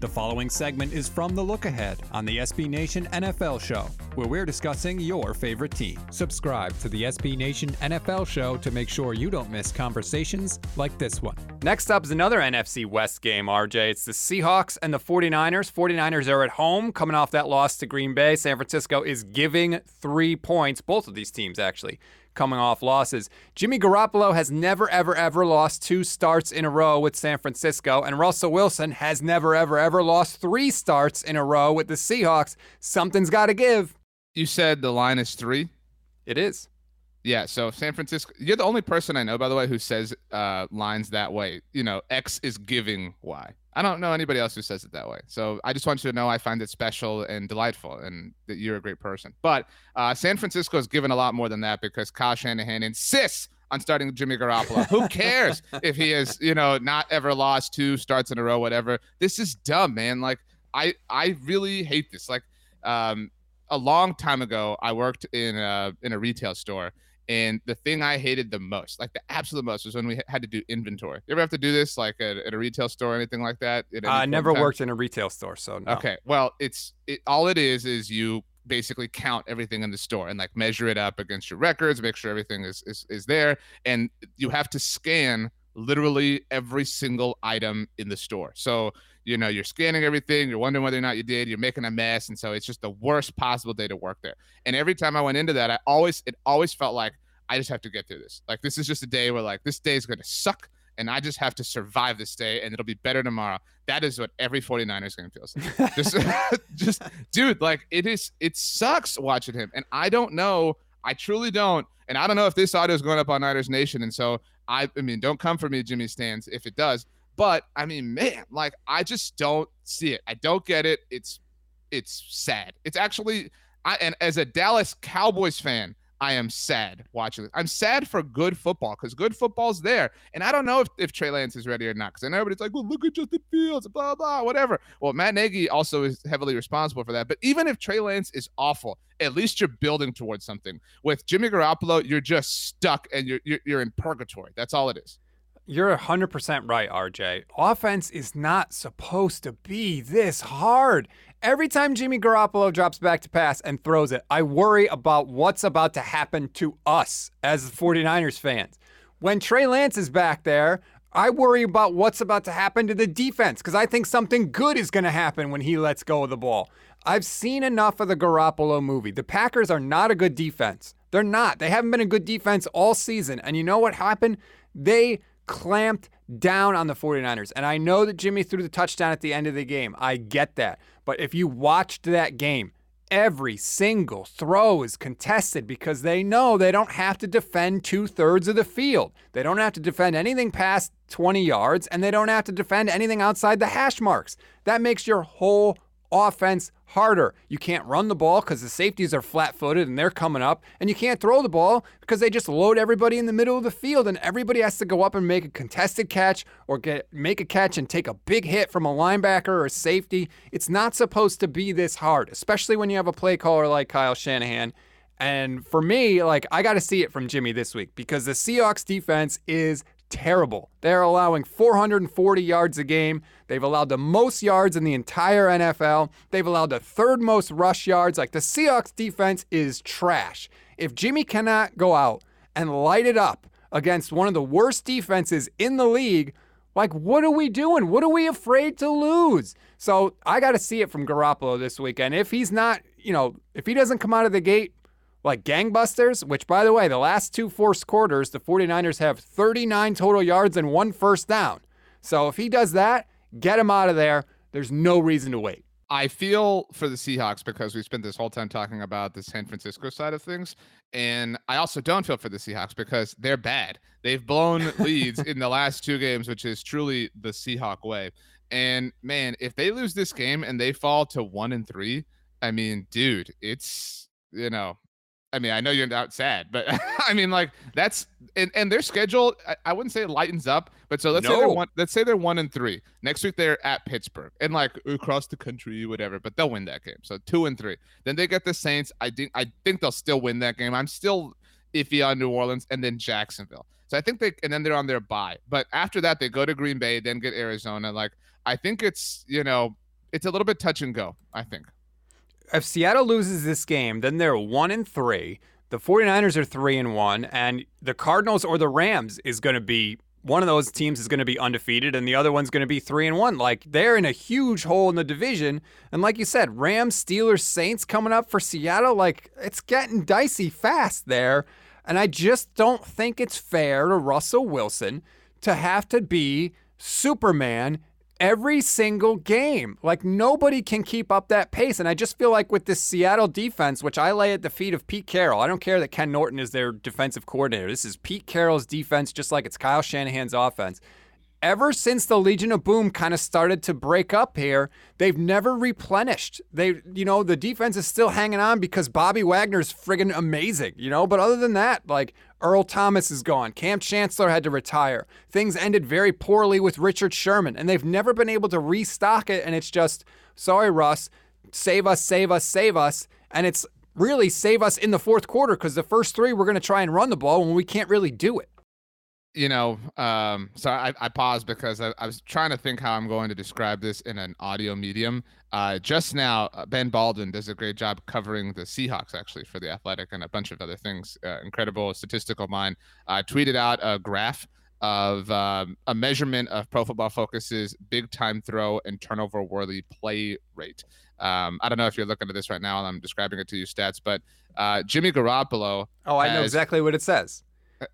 The following segment is from The Look Ahead on the SB Nation NFL Show, where we're discussing your favorite team. Subscribe to the SB Nation NFL Show to make sure you don't miss conversations like this one. Next up is another NFC West game, RJ. It's the Seahawks and the 49ers. 49ers are at home coming off that loss to Green Bay. San Francisco is giving three points, both of these teams actually coming off losses. Jimmy Garoppolo has never, ever, ever lost two starts in a row with San Francisco, and Russell Wilson has never, ever, ever lost three starts in a row with the Seahawks. Something's got to give. You said the line is three? It is. Yeah, so San Francisco, you're the only person I know, by the way, who says uh, lines that way. You know, X is giving Y. I don't know anybody else who says it that way. So I just want you to know I find it special and delightful and that you're a great person. But uh, San Francisco has given a lot more than that because Kyle Shanahan insists on starting Jimmy Garoppolo. Who cares if he has, you know, not ever lost two starts in a row, whatever. This is dumb, man. Like I I really hate this. Like um a long time ago, I worked in a in a retail store and the thing I hated the most, like the absolute most, was when we had to do inventory. You ever have to do this, like at, at a retail store or anything like that? I never worked in a retail store, so no. Okay, well, it's it, all it is is you basically count everything in the store and like measure it up against your records, make sure everything is is, is there, and you have to scan literally every single item in the store. So you know you're scanning everything you're wondering whether or not you did you're making a mess and so it's just the worst possible day to work there. And every time i went into that i always it always felt like i just have to get through this. Like this is just a day where like this day is going to suck and i just have to survive this day and it'll be better tomorrow. That is what every 49ers game feels like just just dude like it is it sucks watching him and i don't know i truly don't and i don't know if this audio is going up on niners nation and so i i mean don't come for me jimmy stands if it does but I mean, man, like I just don't see it. I don't get it. It's it's sad. It's actually I and as a Dallas Cowboys fan, I am sad watching this. I'm sad for good football because good football's there. And I don't know if, if Trey Lance is ready or not. Because I know everybody's like, well, look at Justin Fields, blah, blah, whatever. Well, Matt Nagy also is heavily responsible for that. But even if Trey Lance is awful, at least you're building towards something. With Jimmy Garoppolo, you're just stuck and you're, you're, you're in purgatory. That's all it is. You're 100% right, RJ. Offense is not supposed to be this hard. Every time Jimmy Garoppolo drops back to pass and throws it, I worry about what's about to happen to us as 49ers fans. When Trey Lance is back there, I worry about what's about to happen to the defense because I think something good is going to happen when he lets go of the ball. I've seen enough of the Garoppolo movie. The Packers are not a good defense. They're not. They haven't been a good defense all season. And you know what happened? They clamped down on the 49ers. And I know that Jimmy threw the touchdown at the end of the game. I get that. But if you watched that game, every single throw is contested because they know they don't have to defend two thirds of the field. They don't have to defend anything past 20 yards, and they don't have to defend anything outside the hash marks. That makes your whole offense harder. You can't run the ball because the safeties are flat footed and they're coming up, and you can't throw the ball because they just load everybody in the middle of the field, and everybody has to go up and make a contested catch or get make a catch and take a big hit from a linebacker or a safety. It's not supposed to be this hard, especially when you have a play caller like Kyle Shanahan. And for me, like I got to see it from Jimmy this week because the Seahawks defense is terrible. They're allowing 440 yards a game. They've allowed the most yards in the entire NFL. They've allowed the third most rush yards. Like the Seahawks defense is trash. If Jimmy cannot go out and light it up against one of the worst defenses in the league, like what are we doing? What are we afraid to lose? So I got to see it from Garoppolo this weekend. If he's not, you know, if he doesn't come out of the gate like gangbusters, which by the way, the last two fourth quarters, the 49ers have 39 total yards and one first down. So if he does that, get him out of there. There's no reason to wait. I feel for the Seahawks because we spent this whole time talking about the San Francisco side of things. And I also don't feel for the Seahawks because they're bad. They've blown leads in the last two games, which is truly the Seahawk way. And man, if they lose this game and they fall to one and three, I mean, dude, it's you know, I mean, I know you're not sad, but I mean, like that's and, and their schedule. I, I, wouldn't say it lightens up, but so let's no. say they're one. Let's say they're one and three. Next week they're at Pittsburgh and like across the country, whatever. But they'll win that game. So two and three. Then they get the Saints. I think I think they'll still win that game. I'm still iffy on New Orleans and then Jacksonville. So I think they and then they're on their bye. But after that, they go to Green Bay, then get Arizona. Like I think it's you know it's a little bit touch and go. I think. If Seattle loses this game, then they're one and three. The 49ers are three and one, and the Cardinals or the Rams is going to be one of those teams is going to be undefeated and the other one's going to be 3 and 1 like they're in a huge hole in the division and like you said Rams Steelers Saints coming up for Seattle like it's getting dicey fast there and I just don't think it's fair to Russell Wilson to have to be Superman every single game. Like nobody can keep up that pace. And I just feel like with this Seattle defense, which I lay at the feet of Pete Carroll, I don't care that Ken Norton is their defensive coordinator. This is Pete Carroll's defense, just like it's Kyle Shanahan's offense ever since the Legion of Boom kind of started to break up here, they've never replenished. They, you know, the defense is still hanging on because Bobby Wagner's friggin' amazing, you know. But other than that, like Earl Thomas is gone, Kam Chancellor had to retire. Things ended very poorly with Richard Sherman, and they've never been able to restock it. And it's just, sorry, Russ, save us, save us, save us. And it's really save us in the fourth quarter because the first three we're going to try and run the ball when we can't really do it you know, um, so I, I paused because I, I, was trying to think how I'm going to describe this in an audio medium. Uh, just now, uh, Ben Baldwin does a great job covering the Seahawks, actually, for the Athletic and a bunch of other things. Uh, incredible statistical mind. I tweeted out a graph of um, a measurement of Pro Football Focus's big time throw and turnover worthy play rate. Um, I don't know if you're looking at this right now and I'm describing it to you stats, but uh, Jimmy Garoppolo. Oh, I know exactly what it says.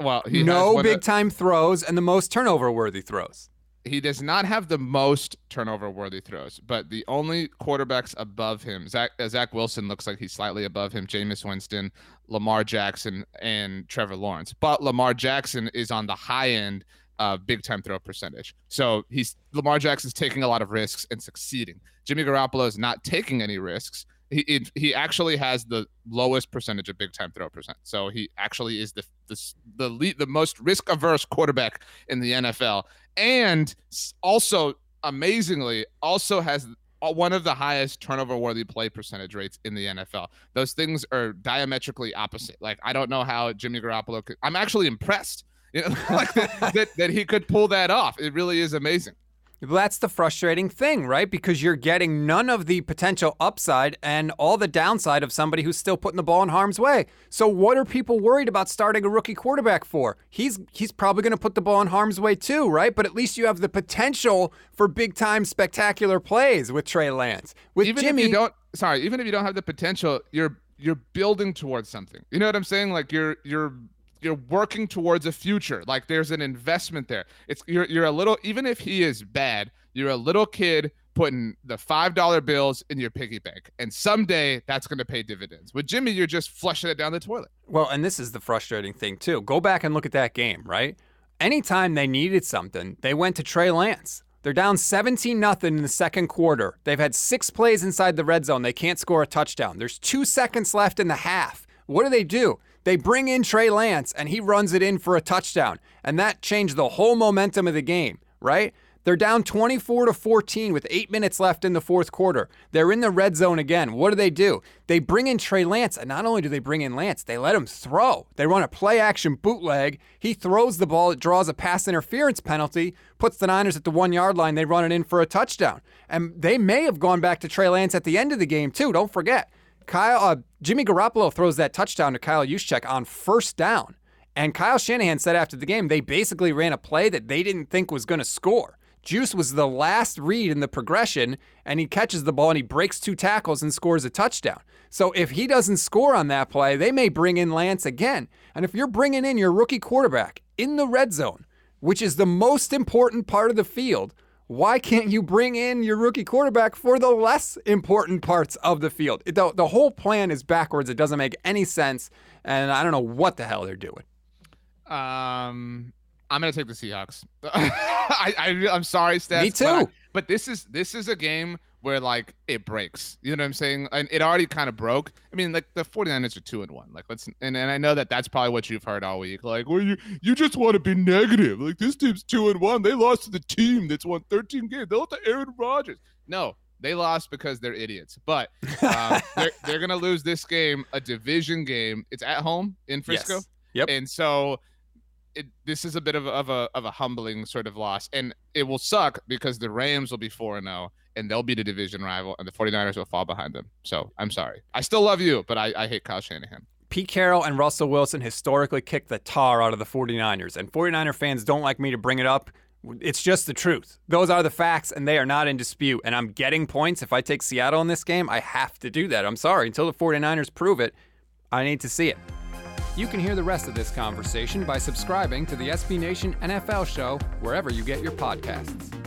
Well, no big time throws and the most turnover worthy throws. He does not have the most turnover worthy throws, but the only quarterbacks above him, Zach, uh, Zach Wilson looks like he's slightly above him, Jameis Winston, Lamar Jackson, and Trevor Lawrence. But Lamar Jackson is on the high end of big time throw percentage. So he's Lamar Jackson's taking a lot of risks and succeeding. Jimmy Garoppolo is not taking any risks he he actually has the lowest percentage of big time throw percent. So he actually is the the the, lead, the most risk averse quarterback in the NFL, and also amazingly also has uh, one of the highest turnover worthy play percentage rates in the NFL. Those things are diametrically opposite. Like I don't know how Jimmy Garoppolo could. I'm actually impressed. You know, like that, that, that he could pull that off. It really is amazing. That's the frustrating thing, right? Because you're getting none of the potential upside and all the downside of somebody who's still putting the ball in harm's way. So what are people worried about starting a rookie quarterback for? He's he's probably going to put the ball in harm's way too, right? But at least you have the potential for big time spectacular plays with Trey Lance. With even Jimmy, if you don't sorry, even if you don't have the potential, you're you're building towards something. You know what I'm saying? Like you're you're you're working towards a future. Like there's an investment there. It's you're you're a little even if he is bad, you're a little kid putting the five dollar bills in your piggy bank, and someday that's going to pay dividends. With Jimmy, you're just flushing it down the toilet. Well, and this is the frustrating thing too. Go back and look at that game, right? Anytime they needed something, they went to Trey Lance. They're down 17 nothing in the second quarter. They've had six plays inside the red zone. They can't score a touchdown. There's two seconds left in the half. What do they do? They bring in Trey Lance and he runs it in for a touchdown. And that changed the whole momentum of the game, right? They're down 24 to 14 with eight minutes left in the fourth quarter. They're in the red zone again. What do they do? They bring in Trey Lance, and not only do they bring in Lance, they let him throw. They run a play action bootleg. He throws the ball, it draws a pass interference penalty, puts the Niners at the one yard line. They run it in for a touchdown. And they may have gone back to Trey Lance at the end of the game, too. Don't forget. Kyle uh, Jimmy Garoppolo throws that touchdown to Kyle Juszczyk on first down. And Kyle Shanahan said after the game they basically ran a play that they didn't think was going to score. Juice was the last read in the progression, and he catches the ball and he breaks two tackles and scores a touchdown. So if he doesn't score on that play, they may bring in Lance again. And if you're bringing in your rookie quarterback in the red zone, which is the most important part of the field, why can't you bring in your rookie quarterback for the less important parts of the field? The, the whole plan is backwards. It doesn't make any sense. And I don't know what the hell they're doing. Um, I'm gonna take the Seahawks. I, I am sorry, Steph. Me too. But, I, but, this is this is a game where like it breaks. You know what I'm saying? And it already kind of broke. I mean, like the 49ers are two and one. Like let's and, and I know that that's probably what you've heard all week. Like, well, you you just want to be negative. Like this team's two and one. They lost to the team that's won 13 games. They lost to Aaron Rodgers. No, they lost because they're idiots. But uh, they're they're gonna lose this game, a division game. It's at home in Frisco. Yes. Yep. And so it, this is a bit of a, of a of a humbling sort of loss, and it will suck because the Rams will be four and zero, and they'll be the division rival, and the 49ers will fall behind them. So I'm sorry. I still love you, but I, I hate Kyle Shanahan. Pete Carroll and Russell Wilson historically kicked the tar out of the 49ers, and 49er fans don't like me to bring it up. It's just the truth. Those are the facts, and they are not in dispute. And I'm getting points. If I take Seattle in this game, I have to do that. I'm sorry. Until the 49ers prove it, I need to see it. You can hear the rest of this conversation by subscribing to the SB Nation NFL show wherever you get your podcasts.